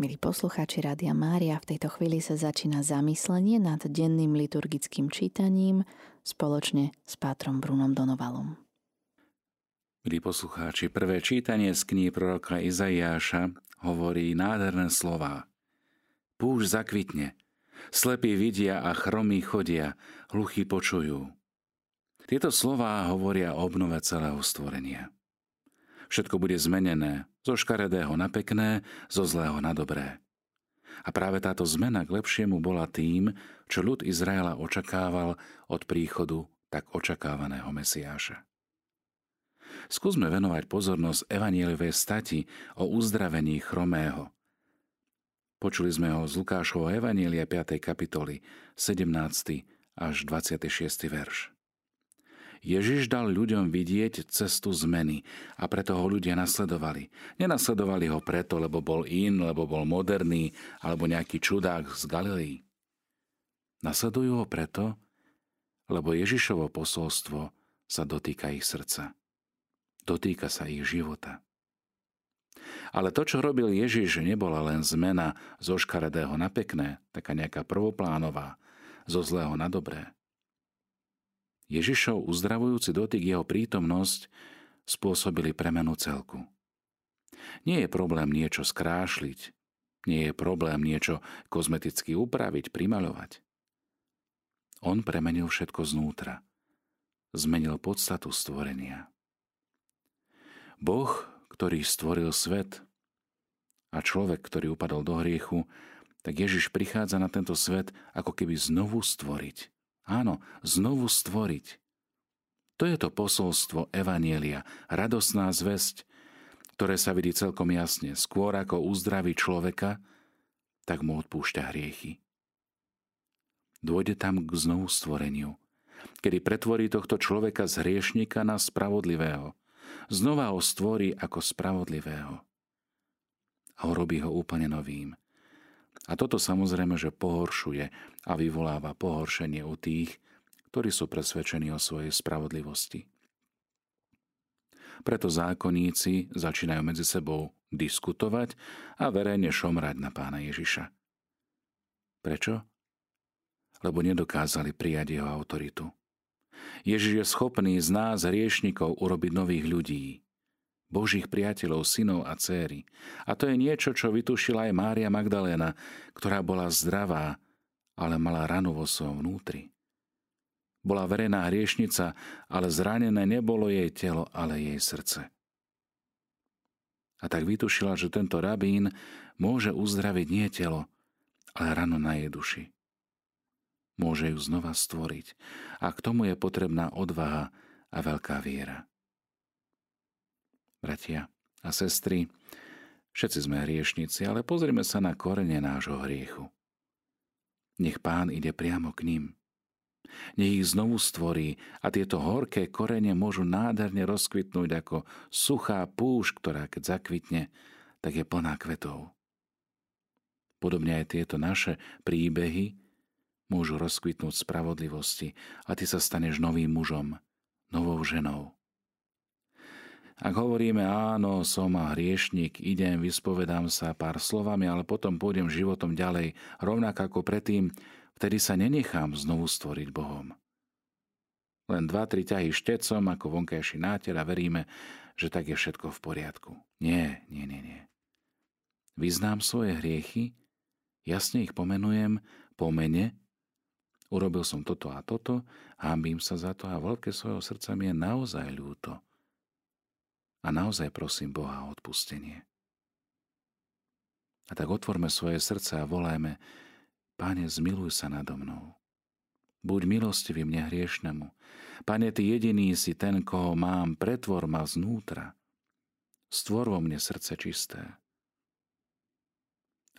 Milí poslucháči Rádia Mária, v tejto chvíli sa začína zamyslenie nad denným liturgickým čítaním spoločne s pátrom Brunom Donovalom. Milí poslucháči, prvé čítanie z knihy proroka Izaiáša hovorí nádherné slova. Púž zakvitne, slepí vidia a chromí chodia, hluchí počujú. Tieto slová hovoria o obnove celého stvorenia. Všetko bude zmenené, zo škaredého na pekné, zo zlého na dobré. A práve táto zmena k lepšiemu bola tým, čo ľud Izraela očakával od príchodu tak očakávaného Mesiáša. Skúsme venovať pozornosť evanielivej stati o uzdravení chromého. Počuli sme ho z Lukášovho evanielia 5. kapitoly 17. až 26. verš. Ježiš dal ľuďom vidieť cestu zmeny a preto ho ľudia nasledovali. Nenasledovali ho preto, lebo bol in, lebo bol moderný alebo nejaký čudák z Galilei. Nasledujú ho preto, lebo Ježišovo posolstvo sa dotýka ich srdca. Dotýka sa ich života. Ale to, čo robil Ježiš, nebola len zmena zo škaredého na pekné, taká nejaká prvoplánová, zo zlého na dobré. Ježišov uzdravujúci dotyk jeho prítomnosť spôsobili premenu celku. Nie je problém niečo skrášliť, nie je problém niečo kozmeticky upraviť, primaľovať. On premenil všetko znútra. Zmenil podstatu stvorenia. Boh, ktorý stvoril svet a človek, ktorý upadol do hriechu, tak Ježiš prichádza na tento svet ako keby znovu stvoriť Áno, znovu stvoriť. To je to posolstvo Evanielia, radosná zväzť, ktoré sa vidí celkom jasne. Skôr ako uzdraví človeka, tak mu odpúšťa hriechy. Dôjde tam k znovu stvoreniu, kedy pretvorí tohto človeka z hriešnika na spravodlivého. Znova ho stvorí ako spravodlivého. A urobí ho úplne novým. A toto samozrejme, že pohoršuje a vyvoláva pohoršenie u tých, ktorí sú presvedčení o svojej spravodlivosti. Preto zákonníci začínajú medzi sebou diskutovať a verejne šomrať na pána Ježiša. Prečo? Lebo nedokázali prijať jeho autoritu. Ježiš je schopný z nás, hriešnikov, urobiť nových ľudí. Božích priateľov, synov a céry. A to je niečo, čo vytušila aj Mária Magdaléna, ktorá bola zdravá, ale mala ranu vo svojom vnútri. Bola verejná hriešnica, ale zranené nebolo jej telo, ale jej srdce. A tak vytušila, že tento rabín môže uzdraviť nie telo, ale ranu na jej duši. Môže ju znova stvoriť a k tomu je potrebná odvaha a veľká viera bratia a sestry, všetci sme hriešnici, ale pozrime sa na korene nášho hriechu. Nech pán ide priamo k ním. Nech ich znovu stvorí a tieto horké korene môžu nádherne rozkvitnúť ako suchá púš, ktorá keď zakvitne, tak je plná kvetov. Podobne aj tieto naše príbehy môžu rozkvitnúť spravodlivosti a ty sa staneš novým mužom, novou ženou. Ak hovoríme, áno, som a hriešnik, idem, vyspovedám sa pár slovami, ale potom pôjdem životom ďalej, rovnako ako predtým, vtedy sa nenechám znovu stvoriť Bohom. Len dva, tri ťahy štecom ako vonkajší náter a veríme, že tak je všetko v poriadku. Nie, nie, nie, nie. Vyznám svoje hriechy, jasne ich pomenujem po mene, urobil som toto a toto, hámbím sa za to a veľké svojho srdca mi je naozaj ľúto a naozaj prosím Boha o odpustenie. A tak otvorme svoje srdce a volajme, Pane, zmiluj sa nado mnou. Buď milostivý mne hriešnemu. Pane, Ty jediný si ten, koho mám, pretvor ma znútra. Stvor vo mne srdce čisté.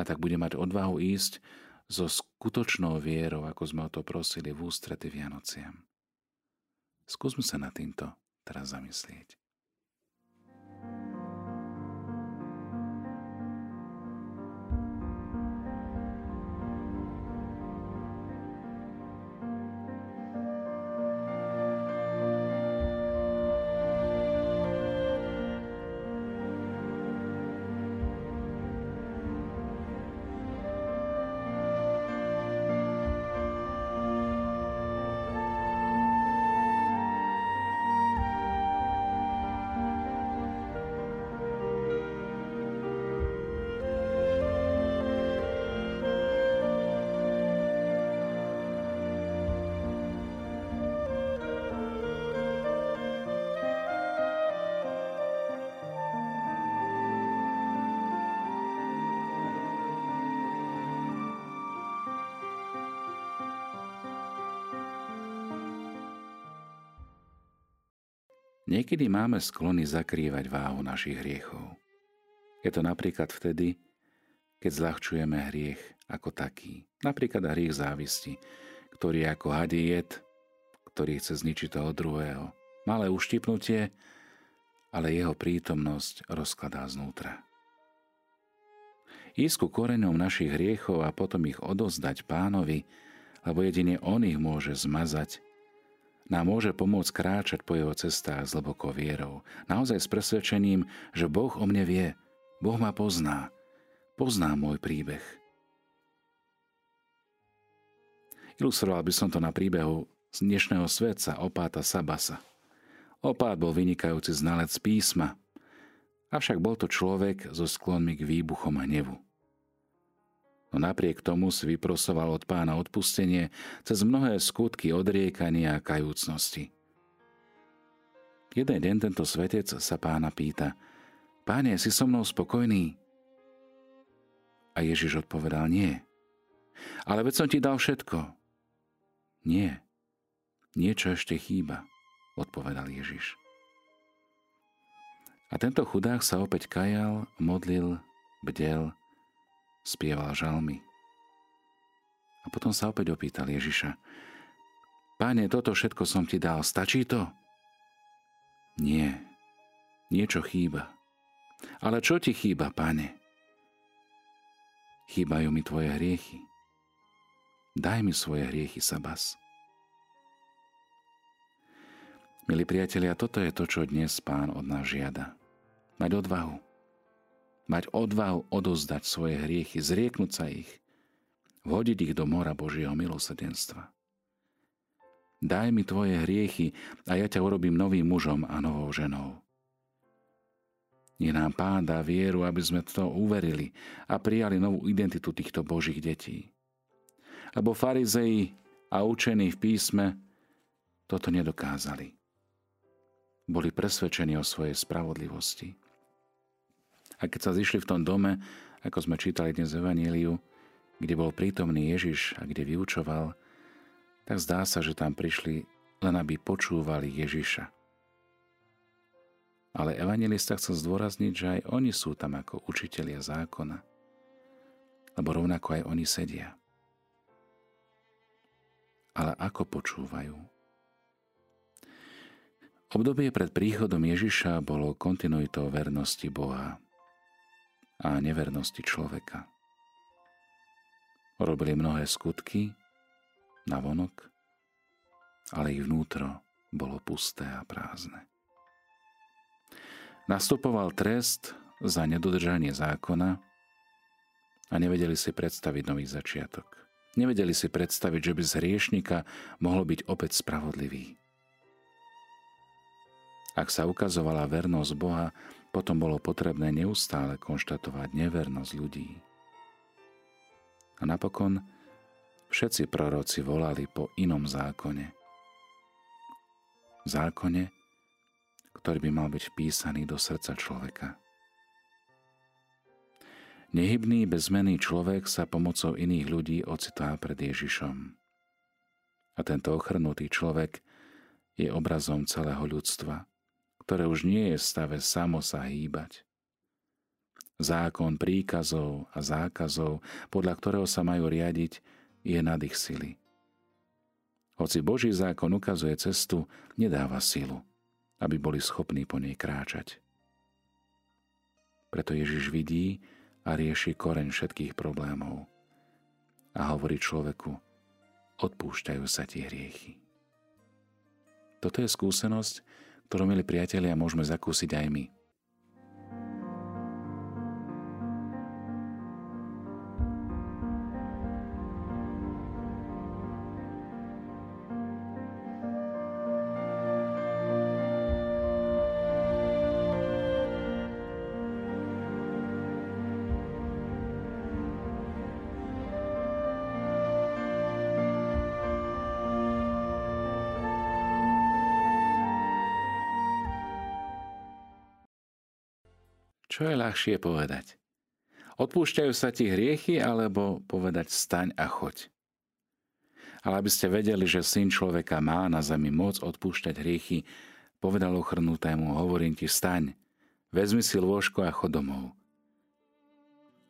A tak bude mať odvahu ísť so skutočnou vierou, ako sme o to prosili v ústrety Vianociam. Skúsme sa na týmto teraz zamyslieť. Niekedy máme sklony zakrývať váhu našich hriechov. Je to napríklad vtedy, keď zľahčujeme hriech ako taký. Napríklad hriech závisti, ktorý je ako jed, ktorý chce zničiť toho druhého. Malé uštipnutie, ale jeho prítomnosť rozkladá znútra. Ísť ku koreňom našich hriechov a potom ich odozdať pánovi, lebo jedine on ich môže zmazať, nám môže pomôcť kráčať po jeho cestách s hlbokou vierou, naozaj s presvedčením, že Boh o mne vie, Boh ma pozná, pozná môj príbeh. Ilustroval by som to na príbehu z dnešného svetca opáta Sabasa. Opát bol vynikajúci znalec písma, avšak bol to človek so sklonmi k výbuchom hnevu. No napriek tomu si vyprosoval od pána odpustenie cez mnohé skutky odriekania a kajúcnosti. Jeden deň tento svetec sa pána pýta, Páne, si so mnou spokojný? A Ježiš odpovedal, nie. Ale veď som ti dal všetko. Nie. Niečo ešte chýba, odpovedal Ježiš. A tento chudák sa opäť kajal, modlil, bdel spieval žalmy. A potom sa opäť opýtal Ježiša, Páne, toto všetko som ti dal, stačí to? Nie, niečo chýba. Ale čo ti chýba, pane? Chýbajú mi tvoje hriechy. Daj mi svoje hriechy, Sabas. Milí priatelia, toto je to, čo dnes pán od nás žiada. Mať odvahu mať odvahu odozdať svoje hriechy, zrieknúť sa ich, vhodiť ich do mora Božieho milosrdenstva. Daj mi tvoje hriechy a ja ťa urobím novým mužom a novou ženou. Nie nám Pán dá vieru, aby sme to uverili a prijali novú identitu týchto Božích detí. Lebo farizei a učení v písme toto nedokázali. Boli presvedčení o svojej spravodlivosti. A keď sa zišli v tom dome, ako sme čítali dnes v kde bol prítomný Ježiš a kde vyučoval, tak zdá sa, že tam prišli len aby počúvali Ježiša. Ale evangelista chcel zdôrazniť, že aj oni sú tam ako učitelia zákona, lebo rovnako aj oni sedia. Ale ako počúvajú? Obdobie pred príchodom Ježiša bolo kontinuitou vernosti Boha a nevernosti človeka. Robili mnohé skutky na vonok, ale ich vnútro bolo pusté a prázdne. Nastupoval trest za nedodržanie zákona a nevedeli si predstaviť nový začiatok. Nevedeli si predstaviť, že by z hriešnika mohol byť opäť spravodlivý. Ak sa ukazovala vernosť Boha, potom bolo potrebné neustále konštatovať nevernosť ľudí. A napokon všetci proroci volali po inom zákone. Zákone, ktorý by mal byť vpísaný do srdca človeka. Nehybný, bezmený človek sa pomocou iných ľudí ocitá pred Ježišom. A tento ochrnutý človek je obrazom celého ľudstva – ktoré už nie je v stave samo sa hýbať. Zákon príkazov a zákazov, podľa ktorého sa majú riadiť, je nad ich sily. Hoci Boží zákon ukazuje cestu, nedáva silu, aby boli schopní po nej kráčať. Preto Ježiš vidí a rieši koreň všetkých problémov a hovorí človeku, odpúšťajú sa tie hriechy. Toto je skúsenosť, ktorú, milí priatelia, môžeme zakúsiť aj my. Čo je ľahšie povedať? Odpúšťajú sa ti hriechy alebo povedať staň a choď? Ale aby ste vedeli, že syn človeka má na zemi moc odpúšťať hriechy, Povedal ochrnutému, hovorím ti, staň, vezmi si lôžko a chod domov.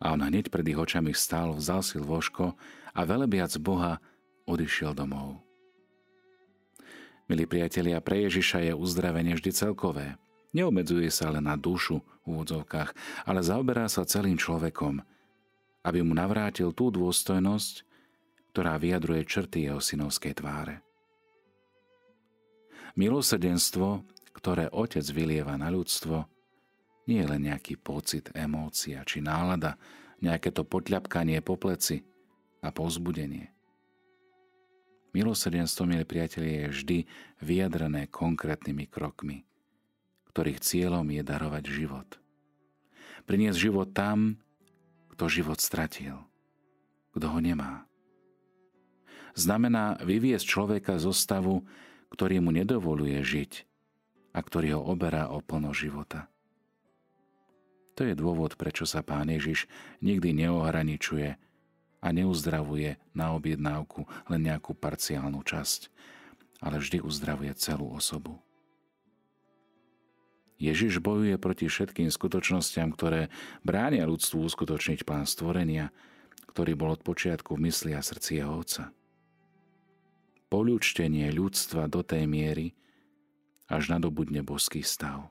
A on hneď pred ich očami stál, vzal si lôžko a velebiac Boha odišiel domov. Milí priatelia, pre Ježiša je uzdravenie vždy celkové. Neobmedzuje sa len na dušu v úvodzovkách, ale zaoberá sa celým človekom, aby mu navrátil tú dôstojnosť, ktorá vyjadruje črty jeho synovskej tváre. Milosrdenstvo, ktoré Otec vylieva na ľudstvo, nie je len nejaký pocit, emócia či nálada, nejaké to potľapkanie po pleci a povzbudenie. Milosrdenstvo, milí priatelia, je vždy vyjadrené konkrétnymi krokmi, ktorých cieľom je darovať život. Priniesť život tam, kto život stratil, kto ho nemá. Znamená vyviesť človeka zo stavu, ktorý mu nedovoluje žiť a ktorý ho oberá o plno života. To je dôvod, prečo sa Pán Ježiš nikdy neohraničuje a neuzdravuje na objednávku len nejakú parciálnu časť, ale vždy uzdravuje celú osobu. Ježiš bojuje proti všetkým skutočnostiam, ktoré bránia ľudstvu uskutočniť plán stvorenia, ktorý bol od počiatku v mysli a srdci jeho otca. Poľučtenie ľudstva do tej miery, až nadobudne božský stav.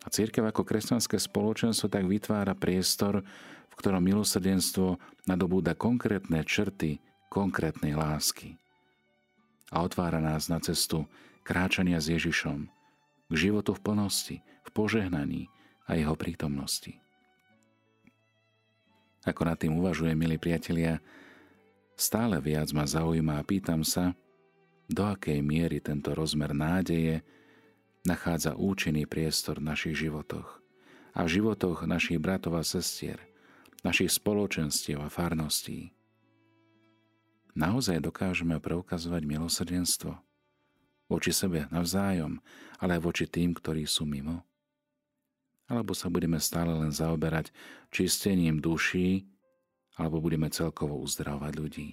A církev ako kresťanské spoločenstvo tak vytvára priestor, v ktorom milosrdenstvo nadobúda konkrétne črty konkrétnej lásky a otvára nás na cestu kráčania s Ježišom k životu v plnosti, v požehnaní a jeho prítomnosti. Ako nad tým uvažujem, milí priatelia, stále viac ma zaujíma a pýtam sa, do akej miery tento rozmer nádeje nachádza účinný priestor v našich životoch a v životoch našich bratov a sestier, našich spoločenstiev a farností. Naozaj dokážeme preukazovať milosrdenstvo voči sebe navzájom, ale aj voči tým, ktorí sú mimo? Alebo sa budeme stále len zaoberať čistením duší, alebo budeme celkovo uzdravovať ľudí?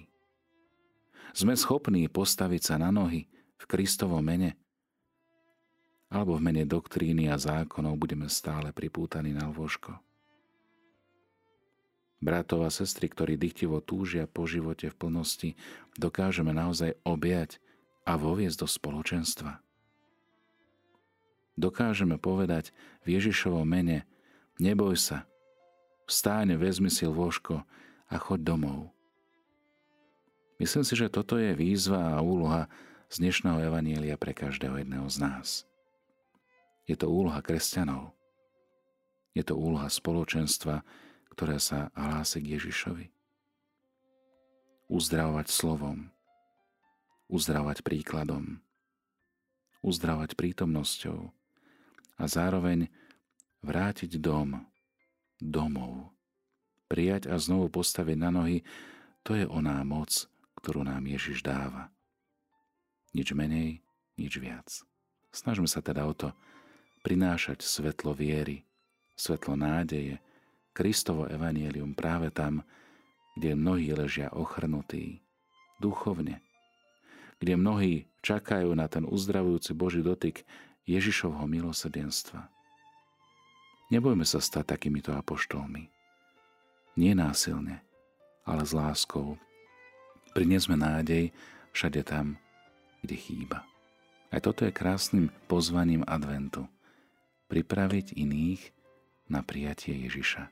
Sme schopní postaviť sa na nohy v Kristovom mene alebo v mene doktríny a zákonov budeme stále pripútaní na lôžko. Bratov a sestry, ktorí dychtivo túžia po živote v plnosti, dokážeme naozaj objať a voviesť do spoločenstva. Dokážeme povedať v Ježišovom mene neboj sa, vstáň, vezmi si lôžko a choď domov. Myslím si, že toto je výzva a úloha z dnešného evanielia pre každého jedného z nás. Je to úloha kresťanov. Je to úloha spoločenstva, ktoré sa hlási k Ježišovi. Uzdravovať slovom, uzdravovať príkladom, uzdravovať prítomnosťou a zároveň vrátiť dom, domov. Prijať a znovu postaviť na nohy, to je oná moc, ktorú nám Ježiš dáva. Nič menej, nič viac. Snažme sa teda o to, prinášať svetlo viery, svetlo nádeje, Kristovo evanielium práve tam, kde mnohí ležia ochrnutí, duchovne, kde mnohí čakajú na ten uzdravujúci Boží dotyk Ježišovho milosrdenstva. Nebojme sa stať takýmito apoštolmi. Nie násilne, ale s láskou. Prinesme nádej všade tam, kde chýba. Aj toto je krásnym pozvaním adventu – pripraviť iných na prijatie Ježiša.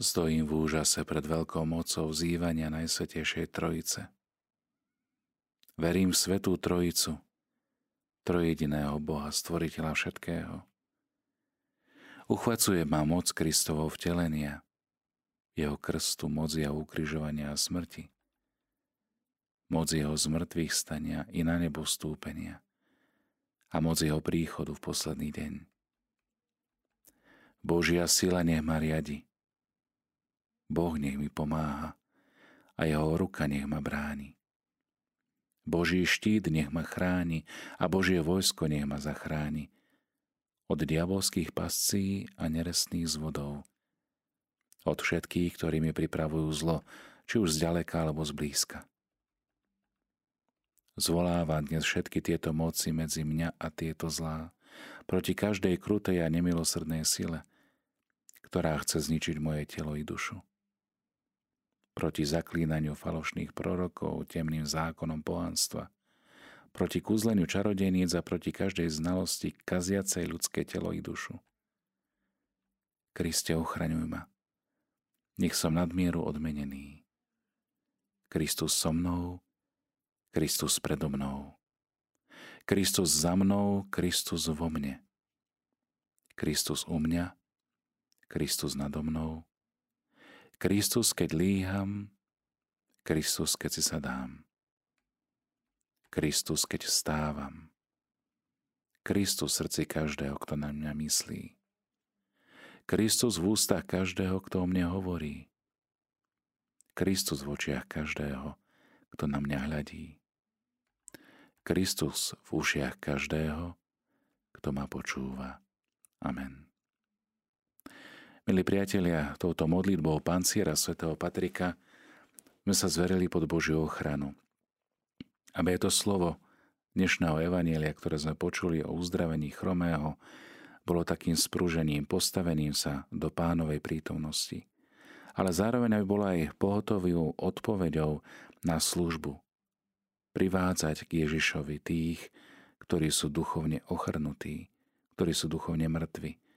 Stojím v úžase pred veľkou mocou zývania Najsvetejšej Trojice. Verím v Svetú Trojicu, trojediného Boha, Stvoriteľa všetkého. Uchvacuje ma moc Kristovho vtelenia, jeho krstu, moc jeho ukrižovania a smrti, moc jeho zmrtvých stania i na nebo stúpenia, a moc jeho príchodu v posledný deň. Božia sila nech ma riadi. Boh nech mi pomáha a jeho ruka nech ma bráni. Boží štít nech ma chráni a Božie vojsko nech ma zachráni od diabolských pascí a nerestných zvodov. Od všetkých, ktorí mi pripravujú zlo, či už zďaleka alebo zblízka. Zvoláva dnes všetky tieto moci medzi mňa a tieto zlá, proti každej krutej a nemilosrdnej sile, ktorá chce zničiť moje telo i dušu proti zaklínaniu falošných prorokov, temným zákonom pohanstva, proti kúzleniu čarodejníc a proti každej znalosti kaziacej ľudské telo i dušu. Kriste, ochraňuj ma. Nech som nadmieru odmenený. Kristus so mnou, Kristus predo mnou. Kristus za mnou, Kristus vo mne. Kristus u mňa, Kristus nado mnou, Kristus, keď líham, Kristus, keď si sa dám. Kristus, keď vstávam. Kristus v srdci každého, kto na mňa myslí. Kristus v ústach každého, kto o mne hovorí. Kristus v očiach každého, kto na mňa hľadí. Kristus v ušiach každého, kto ma počúva. Amen. Milí priatelia, touto modlitbou panciera svätého Patrika sme sa zverili pod Božiu ochranu. Aby to slovo dnešného evanielia, ktoré sme počuli o uzdravení chromého, bolo takým sprúžením, postavením sa do pánovej prítomnosti. Ale zároveň aby bola aj pohotovou odpoveďou na službu. Privádzať k Ježišovi tých, ktorí sú duchovne ochrnutí, ktorí sú duchovne mŕtvi,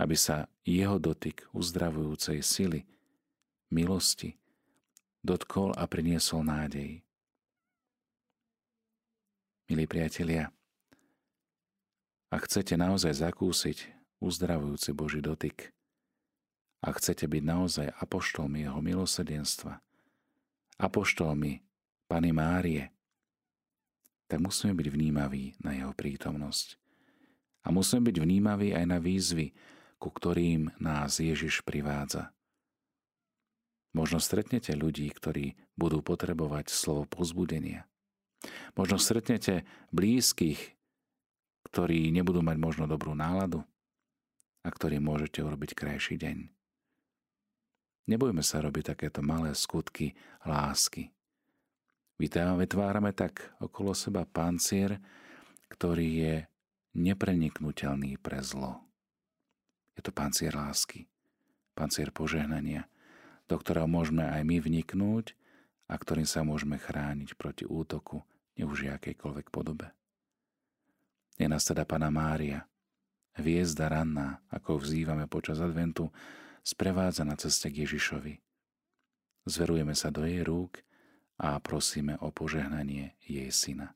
aby sa jeho dotyk uzdravujúcej sily, milosti, dotkol a priniesol nádej. Milí priatelia, ak chcete naozaj zakúsiť uzdravujúci Boží dotyk, a chcete byť naozaj apoštolmi jeho milosrdenstva, apoštolmi Pany Márie, tak musíme byť vnímaví na jeho prítomnosť. A musíme byť vnímaví aj na výzvy, ku ktorým nás Ježiš privádza. Možno stretnete ľudí, ktorí budú potrebovať slovo pozbudenia. Možno stretnete blízkych, ktorí nebudú mať možno dobrú náladu a ktorým môžete urobiť krajší deň. Nebojme sa robiť takéto malé skutky lásky. Vytvárame tak okolo seba pancier, ktorý je nepreniknutelný pre zlo. Je to pancier lásky, pancier požehnania, do ktorého môžeme aj my vniknúť a ktorým sa môžeme chrániť proti útoku, nech už akejkoľvek podobe. Je nás teda Pana Mária, hviezda ranná, ako vzývame počas adventu, sprevádza na ceste k Ježišovi. Zverujeme sa do jej rúk a prosíme o požehnanie jej syna.